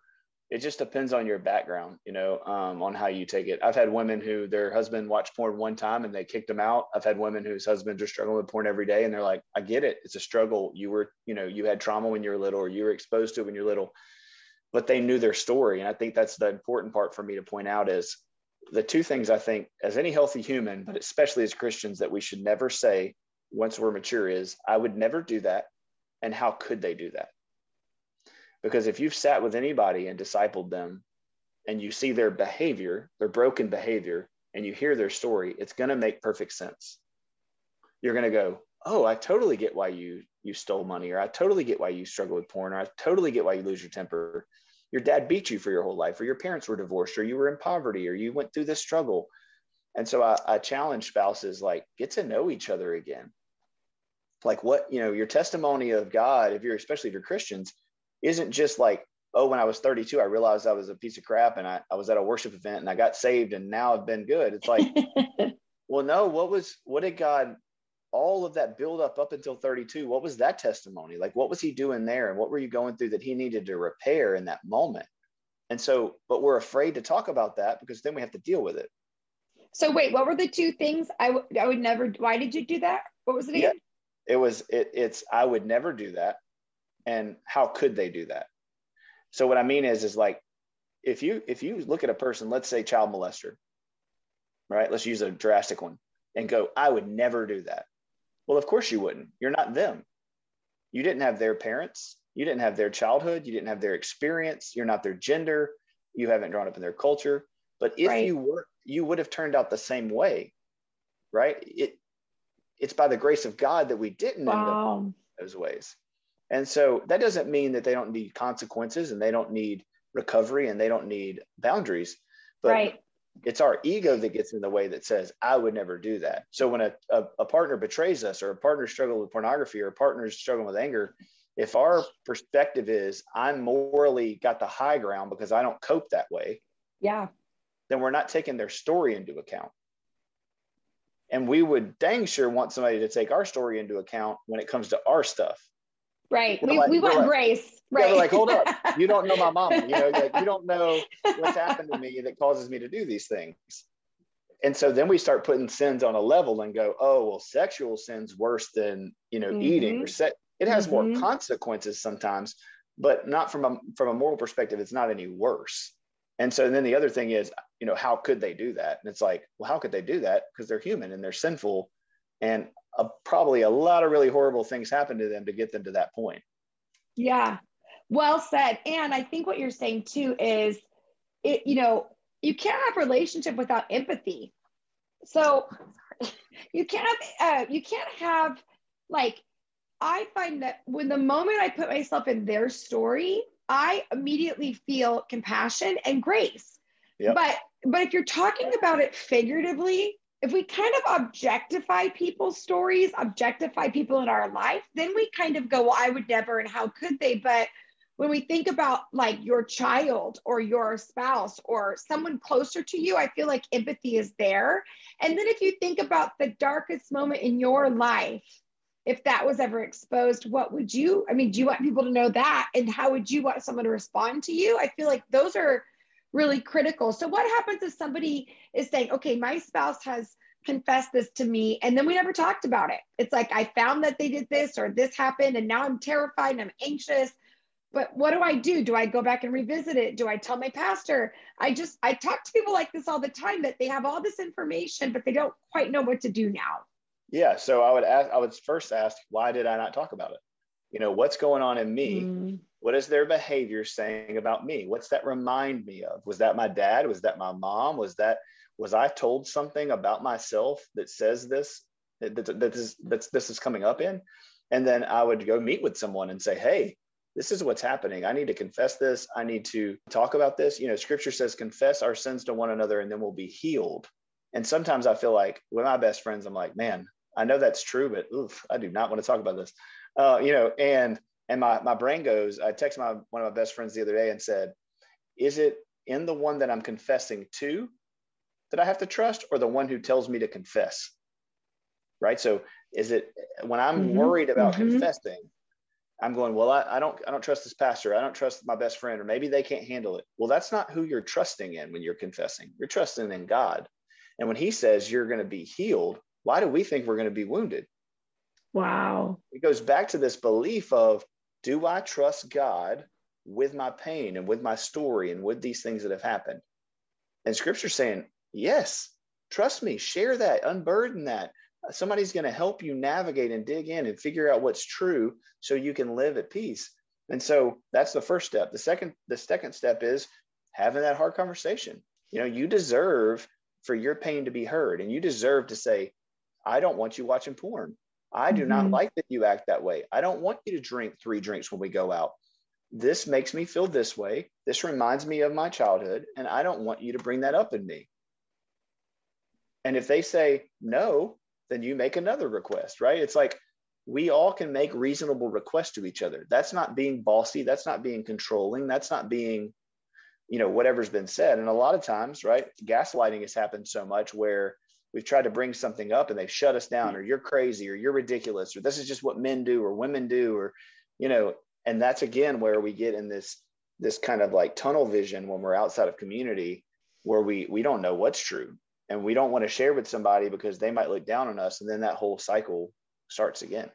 it just depends on your background, you know, um, on how you take it. I've had women who their husband watched porn one time and they kicked them out. I've had women whose husbands are struggling with porn every day and they're like, I get it. It's a struggle. You were, you know, you had trauma when you were little or you were exposed to it when you're little, but they knew their story. And I think that's the important part for me to point out is the two things I think as any healthy human, but especially as Christians that we should never say once we're mature is I would never do that. And how could they do that? Because if you've sat with anybody and discipled them and you see their behavior, their broken behavior, and you hear their story, it's going to make perfect sense. You're going to go, "Oh, I totally get why you you stole money or I totally get why you struggle with porn or I totally get why you lose your temper. Your dad beat you for your whole life or your parents were divorced or you were in poverty or you went through this struggle." And so I, I challenge spouses like get to know each other again. Like what, you know, your testimony of God, if you're especially if you're Christians, isn't just like, oh, when I was 32, I realized I was a piece of crap and I, I was at a worship event and I got saved and now I've been good. It's like, well, no, what was, what did God, all of that build up up until 32, what was that testimony? Like, what was he doing there? And what were you going through that he needed to repair in that moment? And so, but we're afraid to talk about that because then we have to deal with it. So wait, what were the two things I, w- I would never, why did you do that? What was it again? Yeah, it was, it, it's, I would never do that. And how could they do that? So what I mean is, is like, if you, if you look at a person, let's say child molester, right? Let's use a drastic one and go, I would never do that. Well, of course you wouldn't. You're not them. You didn't have their parents. You didn't have their childhood. You didn't have their experience. You're not their gender. You haven't grown up in their culture. But if right. you were, you would have turned out the same way, right? It, it's by the grace of God that we didn't wow. end up those ways. And so that doesn't mean that they don't need consequences and they don't need recovery and they don't need boundaries. But right. it's our ego that gets in the way that says i would never do that. So when a, a, a, partner betrays us or a partner struggles with pornography or a partner is struggling with anger if our perspective is i'm morally got the high ground because i don't cope that way yeah. then we're not taking their story into account. And we would dang sure want somebody to take our story into account when it comes to our stuff Right. We, like, we want like, grace. Right. Yeah, like, hold up. You don't know my mama. You know, like, you don't know what's happened to me that causes me to do these things. And so then we start putting sins on a level and go, oh, well, sexual sin's worse than, you know, mm-hmm. eating or se- it has mm-hmm. more consequences sometimes, but not from a from a moral perspective, it's not any worse. And so then the other thing is, you know, how could they do that? And it's like, well, how could they do that? Because they're human and they're sinful. And a, probably a lot of really horrible things happen to them to get them to that point. Yeah, well said. And I think what you're saying too is, it you know you can't have relationship without empathy. So you can't uh, you can't have like I find that when the moment I put myself in their story, I immediately feel compassion and grace. Yep. But but if you're talking about it figuratively, if we kind of objectify people's stories, objectify people in our life, then we kind of go, well, I would never, and how could they? But when we think about like your child or your spouse or someone closer to you, I feel like empathy is there. And then if you think about the darkest moment in your life, if that was ever exposed, what would you? I mean, do you want people to know that? And how would you want someone to respond to you? I feel like those are really critical. So what happens if somebody is saying, okay, my spouse has confessed this to me and then we never talked about it. It's like I found that they did this or this happened and now I'm terrified and I'm anxious. But what do I do? Do I go back and revisit it? Do I tell my pastor? I just I talk to people like this all the time that they have all this information but they don't quite know what to do now. Yeah, so I would ask I would first ask why did I not talk about it? You know, what's going on in me? Mm. What is their behavior saying about me? What's that remind me of? Was that my dad? Was that my mom? Was that was I told something about myself that says this that, that, that this that's this is coming up in? And then I would go meet with someone and say, hey, this is what's happening. I need to confess this. I need to talk about this. You know, scripture says, confess our sins to one another and then we'll be healed. And sometimes I feel like with my best friends, I'm like, man, I know that's true, but oof, I do not want to talk about this. Uh, you know, and and my, my brain goes, I texted my, one of my best friends the other day and said, is it in the one that I'm confessing to that I have to trust or the one who tells me to confess? Right. So is it when I'm mm-hmm. worried about mm-hmm. confessing, I'm going, well, I, I don't, I don't trust this pastor. I don't trust my best friend, or maybe they can't handle it. Well, that's not who you're trusting in when you're confessing. You're trusting in God. And when he says you're going to be healed, why do we think we're going to be wounded? Wow. It goes back to this belief of do I trust God with my pain and with my story and with these things that have happened? And scripture saying, yes, trust me, share that, unburden that. Somebody's going to help you navigate and dig in and figure out what's true so you can live at peace. And so that's the first step. The second, the second step is having that hard conversation. You know, you deserve for your pain to be heard and you deserve to say, I don't want you watching porn. I do mm-hmm. not like that you act that way. I don't want you to drink three drinks when we go out. This makes me feel this way. This reminds me of my childhood, and I don't want you to bring that up in me. And if they say no, then you make another request, right? It's like we all can make reasonable requests to each other. That's not being bossy. That's not being controlling. That's not being, you know, whatever's been said. And a lot of times, right, gaslighting has happened so much where we've tried to bring something up and they've shut us down hmm. or you're crazy or you're ridiculous or this is just what men do or women do or you know and that's again where we get in this this kind of like tunnel vision when we're outside of community where we we don't know what's true and we don't want to share with somebody because they might look down on us and then that whole cycle starts again.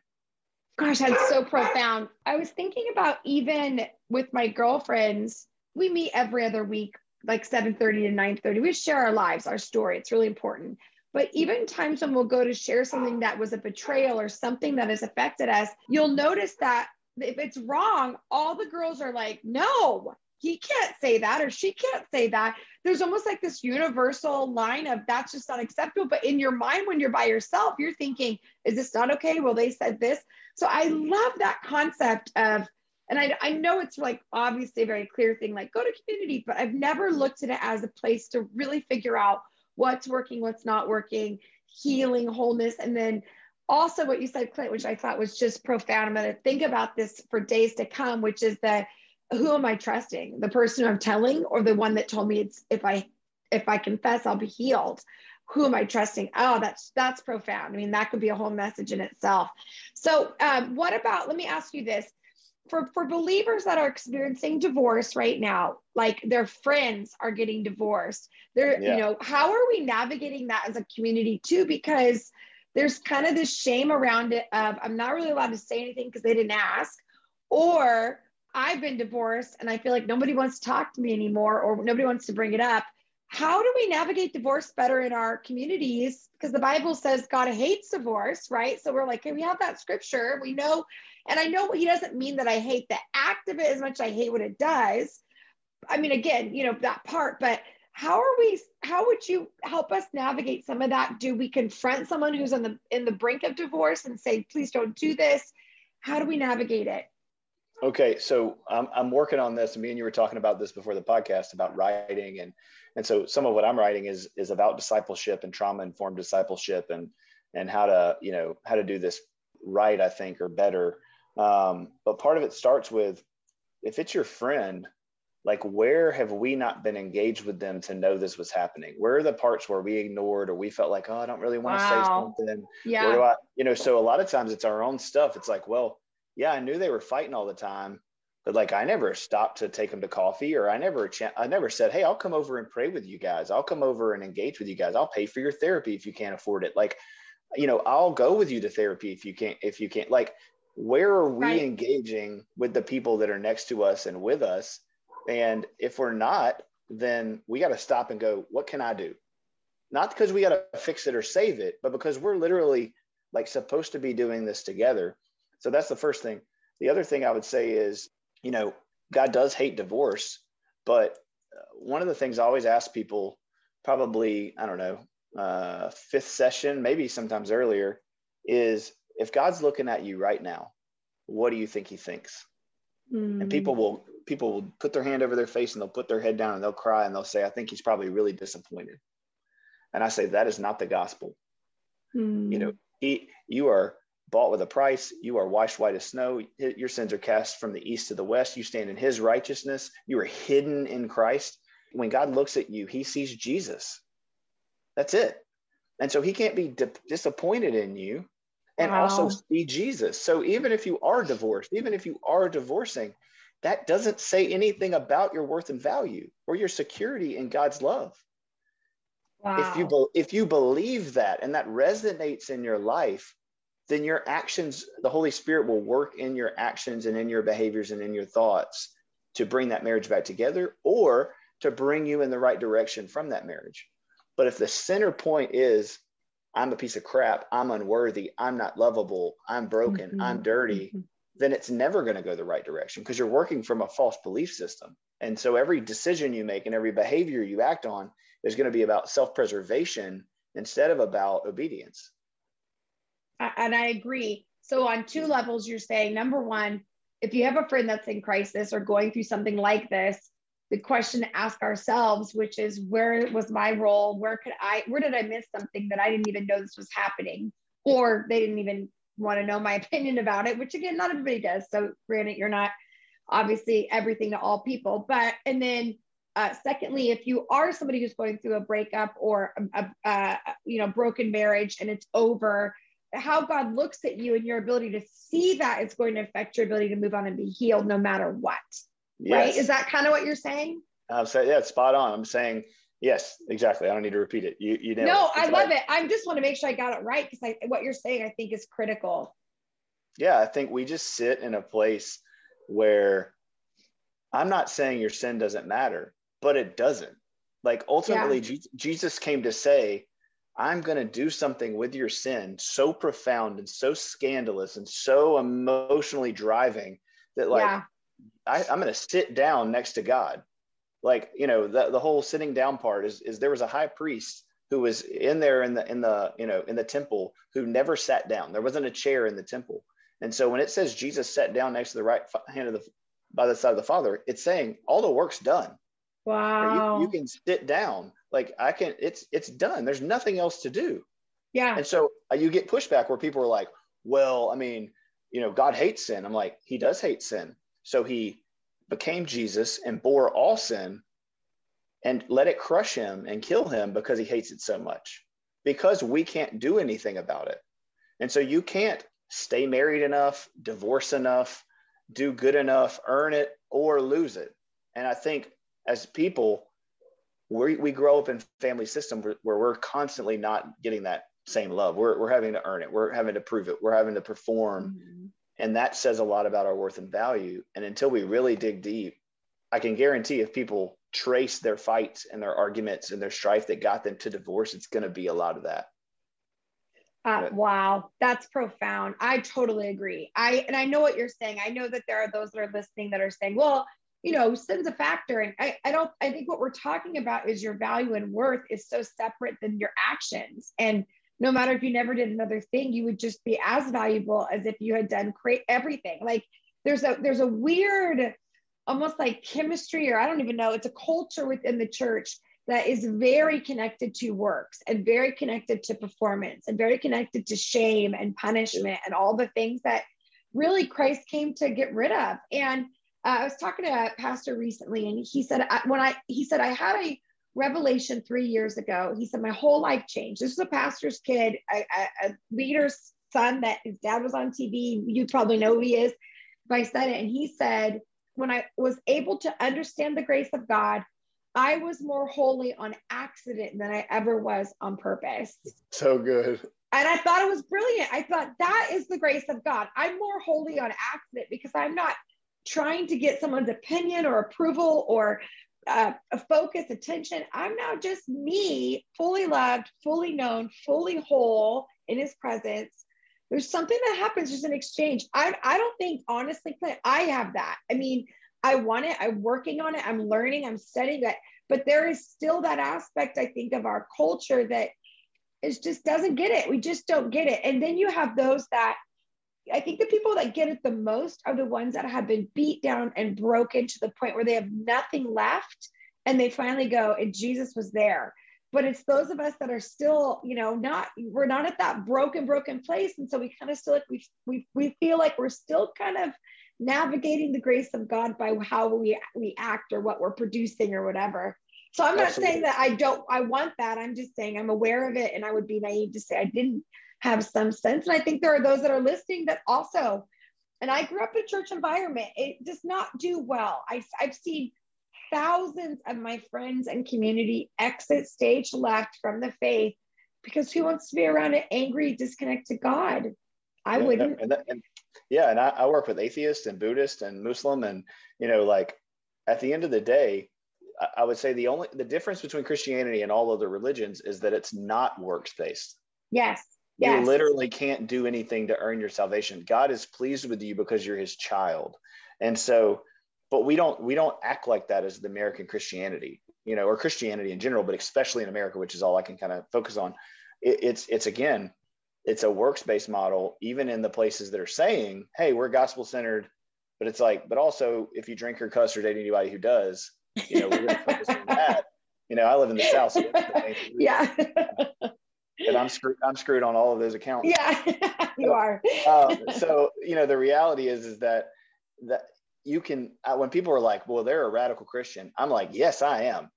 Gosh that's so profound. I was thinking about even with my girlfriends we meet every other week like 7 30 to 9 30 we share our lives our story it's really important but even times when we'll go to share something that was a betrayal or something that has affected us you'll notice that if it's wrong all the girls are like no he can't say that or she can't say that. There's almost like this universal line of that's just not acceptable but in your mind when you're by yourself you're thinking is this not okay? Well they said this. So i love that concept of and I, I know it's like obviously a very clear thing like go to community but i've never looked at it as a place to really figure out what's working what's not working healing wholeness and then also what you said clint which i thought was just profound i'm going to think about this for days to come which is that who am I trusting? The person I'm telling or the one that told me it's if I if I confess I'll be healed? Who am I trusting? Oh, that's that's profound. I mean, that could be a whole message in itself. So, um, what about? Let me ask you this: for for believers that are experiencing divorce right now, like their friends are getting divorced, they're yeah. you know, how are we navigating that as a community too? Because there's kind of this shame around it of I'm not really allowed to say anything because they didn't ask, or I've been divorced and I feel like nobody wants to talk to me anymore or nobody wants to bring it up. How do we navigate divorce better in our communities? Because the Bible says God hates divorce, right? So we're like, hey, we have that scripture. We know, and I know he doesn't mean that I hate the act of it as much I hate what it does. I mean, again, you know, that part, but how are we how would you help us navigate some of that do we confront someone who's on the in the brink of divorce and say please don't do this how do we navigate it Okay, so I'm, I'm working on this. Me and you were talking about this before the podcast about writing, and and so some of what I'm writing is is about discipleship and trauma informed discipleship, and and how to you know how to do this right, I think, or better. Um, but part of it starts with if it's your friend, like where have we not been engaged with them to know this was happening? Where are the parts where we ignored or we felt like, oh, I don't really want to wow. say something. Yeah. Where do I, you know, so a lot of times it's our own stuff. It's like, well, yeah, I knew they were fighting all the time, but like I never stopped to take them to coffee or I never I never said, "Hey, I'll come over and pray with you guys. I'll come over and engage with you guys. I'll pay for your therapy if you can't afford it." Like, you know, I'll go with you to therapy if you can't if you can't. Like, where are we right. engaging with the people that are next to us and with us? And if we're not, then we got to stop and go, "What can I do?" Not because we got to fix it or save it, but because we're literally like supposed to be doing this together so that's the first thing. The other thing I would say is, you know, God does hate divorce, but uh, one of the things I always ask people, probably, I don't know, uh, fifth session, maybe sometimes earlier, is if God's looking at you right now, what do you think he thinks? Mm. And people will people will put their hand over their face and they'll put their head down and they'll cry and they'll say, I think he's probably really disappointed. And I say that is not the gospel. Mm. You know, he you are bought with a price. You are washed white as snow. Your sins are cast from the east to the west. You stand in his righteousness. You are hidden in Christ. When God looks at you, he sees Jesus. That's it. And so he can't be di- disappointed in you and wow. also see Jesus. So even if you are divorced, even if you are divorcing, that doesn't say anything about your worth and value or your security in God's love. Wow. If you if you believe that and that resonates in your life, then your actions, the Holy Spirit will work in your actions and in your behaviors and in your thoughts to bring that marriage back together or to bring you in the right direction from that marriage. But if the center point is, I'm a piece of crap, I'm unworthy, I'm not lovable, I'm broken, mm-hmm. I'm dirty, mm-hmm. then it's never going to go the right direction because you're working from a false belief system. And so every decision you make and every behavior you act on is going to be about self preservation instead of about obedience and I agree. So on two levels, you're saying number one, if you have a friend that's in crisis or going through something like this, the question to ask ourselves, which is where was my role? Where could I, where did I miss something that I didn't even know this was happening? Or they didn't even want to know my opinion about it, which again, not everybody does. So granted, you're not obviously everything to all people, but, and then uh, secondly, if you are somebody who's going through a breakup or a, a, a you know broken marriage and it's over, how God looks at you and your ability to see that is going to affect your ability to move on and be healed no matter what. yes. right? Is that kind of what you're saying? I'm saying, yeah, spot on. I'm saying, yes, exactly. I don't need to repeat it. You, you know. No, I love it. I just want to make sure I got it right because what you're saying, I think, is critical. Yeah, I think we just sit in a place where I'm not saying your sin doesn't matter, but it doesn't. Like ultimately, yeah. Jesus came to say, I'm going to do something with your sin so profound and so scandalous and so emotionally driving that, like, yeah. I, I'm going to sit down next to God. Like, you know, the, the whole sitting down part is, is there was a high priest who was in there in the, in the, you know, in the temple who never sat down. There wasn't a chair in the temple. And so when it says Jesus sat down next to the right hand of the, by the side of the Father, it's saying all the work's done. Wow. You, you, can sit down. Like I can, it's it's done. There's nothing else to do. Yeah. And so uh, you get pushback where people are like, well, I mean, you know, God hates sin. I'm like, he does hate sin. So he became Jesus and bore all sin and let it crush him and kill him because he hates it so much. Because we can't do anything about it. And so you can't stay married enough, divorce enough, do good enough, earn it, or lose it. And I think as people, we, we grow up in family system where, where we're constantly not getting that same love. We're, we're having to earn it. We're having to prove it. We're having to perform. Mm-hmm. And that says a lot about our worth and value. And until we really dig deep, I can guarantee if people trace their fights and their arguments and their strife that got them to divorce, it's going to be a lot of that. Uh, wow, that's profound. I totally agree. I and I know what you're saying. I know that there are those that are listening that are saying, "Well, you know, sin's a factor. And I, I don't, I think what we're talking about is your value and worth is so separate than your actions. And no matter if you never did another thing, you would just be as valuable as if you had done create everything. Like there's a, there's a weird, almost like chemistry, or I don't even know, it's a culture within the church that is very connected to works and very connected to performance and very connected to shame and punishment and all the things that really Christ came to get rid of. And uh, I was talking to a pastor recently, and he said I, when I he said I had a revelation three years ago. He said my whole life changed. This is a pastor's kid, a, a, a leader's son that his dad was on TV. You probably know who he is. But I said it, and he said when I was able to understand the grace of God, I was more holy on accident than I ever was on purpose. So good. And I thought it was brilliant. I thought that is the grace of God. I'm more holy on accident because I'm not trying to get someone's opinion or approval or uh, a focus, attention. I'm now just me, fully loved, fully known, fully whole in his presence. There's something that happens, just an exchange. I, I don't think, honestly, Clint, I have that. I mean, I want it. I'm working on it. I'm learning. I'm studying that. But there is still that aspect, I think, of our culture that is just doesn't get it. We just don't get it. And then you have those that I think the people that get it the most are the ones that have been beat down and broken to the point where they have nothing left and they finally go and Jesus was there. But it's those of us that are still, you know, not we're not at that broken, broken place. And so we kind of still like we we we feel like we're still kind of navigating the grace of God by how we we act or what we're producing or whatever. So I'm not Absolutely. saying that I don't I want that. I'm just saying I'm aware of it and I would be naive to say I didn't have some sense. And I think there are those that are listening that also, and I grew up in a church environment, it does not do well. I, I've seen thousands of my friends and community exit stage left from the faith because who wants to be around an angry, disconnected God? I wouldn't. And, and, yeah, and I, I work with atheists and Buddhists and Muslim, and you know, like at the end of the day, I would say the only the difference between Christianity and all other religions is that it's not works based. Yes. Yes. You literally can't do anything to earn your salvation. God is pleased with you because you're his child. And so, but we don't we don't act like that as the American Christianity, you know, or Christianity in general, but especially in America, which is all I can kind of focus on. It, it's it's again, it's a works-based model, even in the places that are saying, hey, we're gospel centered, but it's like, but also if you drink or cuss or date anybody who does, you know, we're gonna focus on that. You know, I live in the South. So yeah and I'm screwed. I'm screwed on all of those accounts. Yeah, you are. uh, so you know, the reality is is that that you can uh, when people are like, "Well, they're a radical Christian," I'm like, "Yes, I am.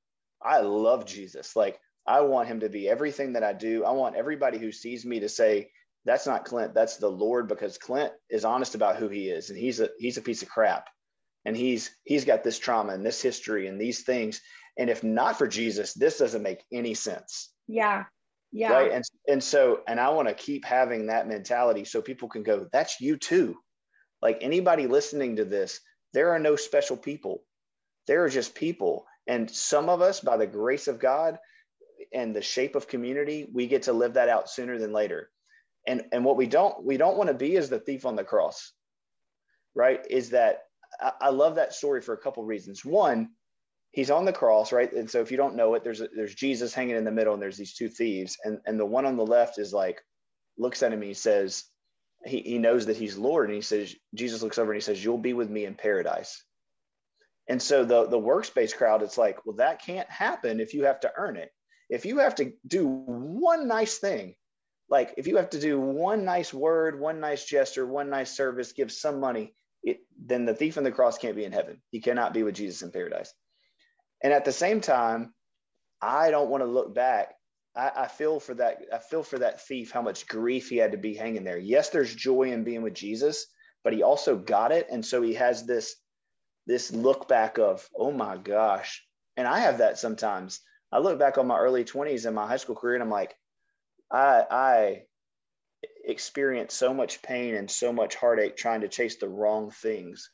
I love Jesus. Like, I want him to be everything that I do. I want everybody who sees me to say." That's not Clint. That's the Lord, because Clint is honest about who he is, and he's a he's a piece of crap. and he's he's got this trauma and this history and these things and if not for jesus this doesn't make any sense yeah yeah. Right. And and so and i want to keep having that mentality so people can go that's you too. Like anybody listening to this there are no special people. There are just people. And some of us by the grace of god and the shape of community we get to live that out sooner than later. And and what we don't we don't want to be is the thief on the cross. Right? Is that I, I love that story for a couple reasons. One he's on the cross right? And so if you don't know it there's a, there's jesus hanging in the middle and there's these two thieves. And and the one on the left is like looks at him and he says he, he knows that he's lord. And he says jesus looks over and he says you'll be with me in paradise. And so the the works-based crowd it's like well that can't happen if you have to earn it. If you have to do one nice thing like if you have to do one nice word one nice gesture one nice service give some money it, then the thief on the cross can't be in heaven. He cannot be with jesus in paradise and at the same time i don't want to look back. I, I, feel for that i feel for that thief how much grief he had to be hanging there. Yes there's joy in being with jesus but he also got it. And so he has this this look back of oh my gosh. And i have that sometimes. I look back on my early 20s and my high school career and i'm like i i experienced so much pain and so much heartache trying to chase the wrong things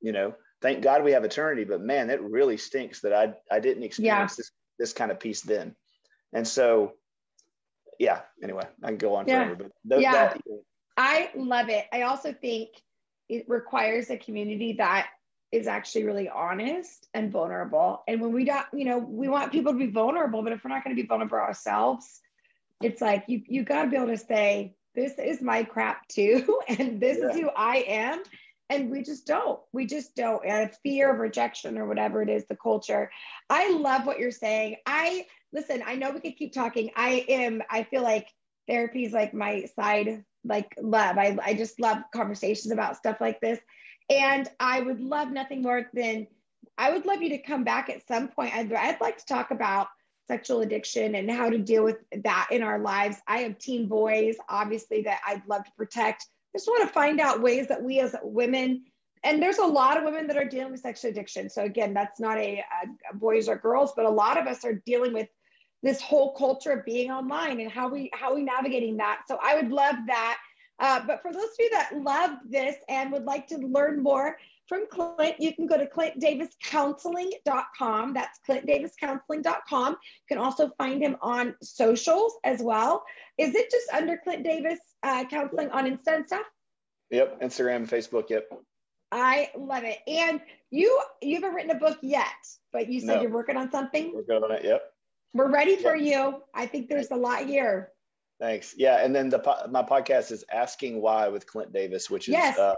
you know thank god we have eternity but man it really stinks that i i didn't experience yeah. this this kind of peace then and so yeah anyway i can go on yeah. forever but th- yeah that, i love it i also think it requires a community that is actually really honest and vulnerable and when we don't you know we want people to be vulnerable but if we're not going to be vulnerable ourselves it's like you you got to be able to say this is my crap too and this yeah. is who i am and we just don't we just don't and fear of rejection or whatever it is the culture. I love what you're saying. I listen i know we could keep talking. I am i feel like therapy is like my side like love. I, I just love conversations about stuff like this. And i would love nothing more than i would love you to come back at some point. I'd, I'd like to talk about sexual addiction and how to deal with that in our lives. I have teen boys, obviously, that I'd love to protect. Just want to find out ways that we as women, and there's a lot of women that are dealing with sexual addiction. So, again, that's not a, a boys or girls, but a lot of us are dealing with this whole culture of being online and how we how we navigating that. So I would love that. Uh, but for those of you that love this and would like to learn more, from Clint, you can go to clintdaviscounseling.com. That's clintdaviscounseling.com. You can also find him on socials as well. Is it just under Clint Davis uh, Counseling on Insta and stuff? Yep, Instagram, Facebook, yep. I love it. And you you haven't written a book yet, but you said no. you're working on something. We're working on it, yep. We're ready for yep. you. I think there's a lot here. Thanks. Yeah, and then the my podcast is Asking Why with Clint Davis, which is yes. uh,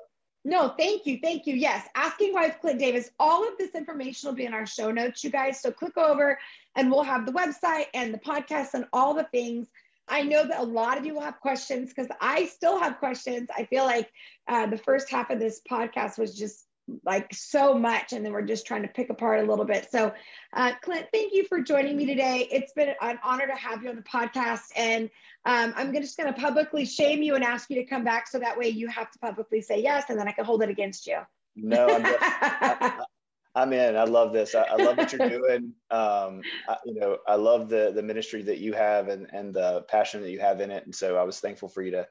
no, thank you. Thank you. Yes. Asking Why with Clint Davis. All of this information will be in our show notes, you guys. So click over and we'll have the website and the podcast and all the things. I know that a lot of you will have questions because I still have questions. I feel like uh, the first half of this podcast was just like so much and then we're just trying to pick apart a little bit. So uh, clint thank you for joining me today. It's been an honor to have you on the podcast and um, i'm just going to publicly shame you and ask you to come back so that way you have to publicly say yes and then i can hold it against you. No i'm, just, I'm in i love this I, I love what you're doing um, I, you know i love the the ministry that you have and and the passion that you have in it and so i was thankful for you to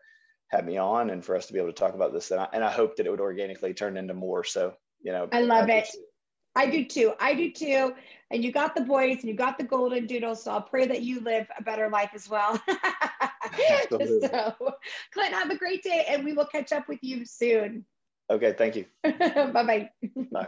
have me on and for us to be able to talk about this. And I, and I hope that it would organically turn into more. So, you know, I love I it. I do too. I do too. And you got the boys and you got the golden doodles. So I'll pray that you live a better life as well. so, Clint, have a great day and we will catch up with you soon. Okay. Thank you. Bye-bye. Bye.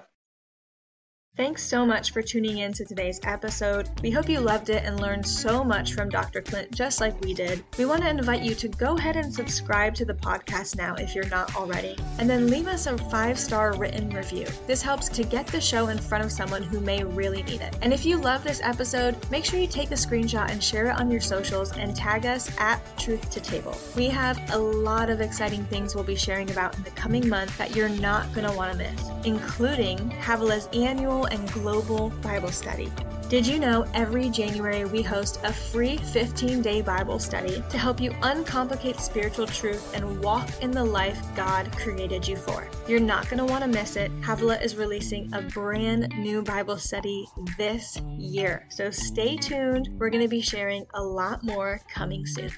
Thanks so much for tuning in to today's episode. We hope you loved it and learned so much from Dr. Clint, just like we did. We want to invite you to go ahead and subscribe to the podcast now if you're not already, and then leave us a five star written review. This helps to get the show in front of someone who may really need it. And if you love this episode, make sure you take a screenshot and share it on your socials and tag us at Truth to Table. We have a lot of exciting things we'll be sharing about in the coming month that you're not going to want to miss, including Havilah's annual and global Bible study. Did you know every January we host a free 15 day Bible study to help you uncomplicate spiritual truth and walk in the life God created you for? You're not going to want to miss it. Havilah is releasing a brand new Bible study this year. So stay tuned. We're going to be sharing a lot more coming soon.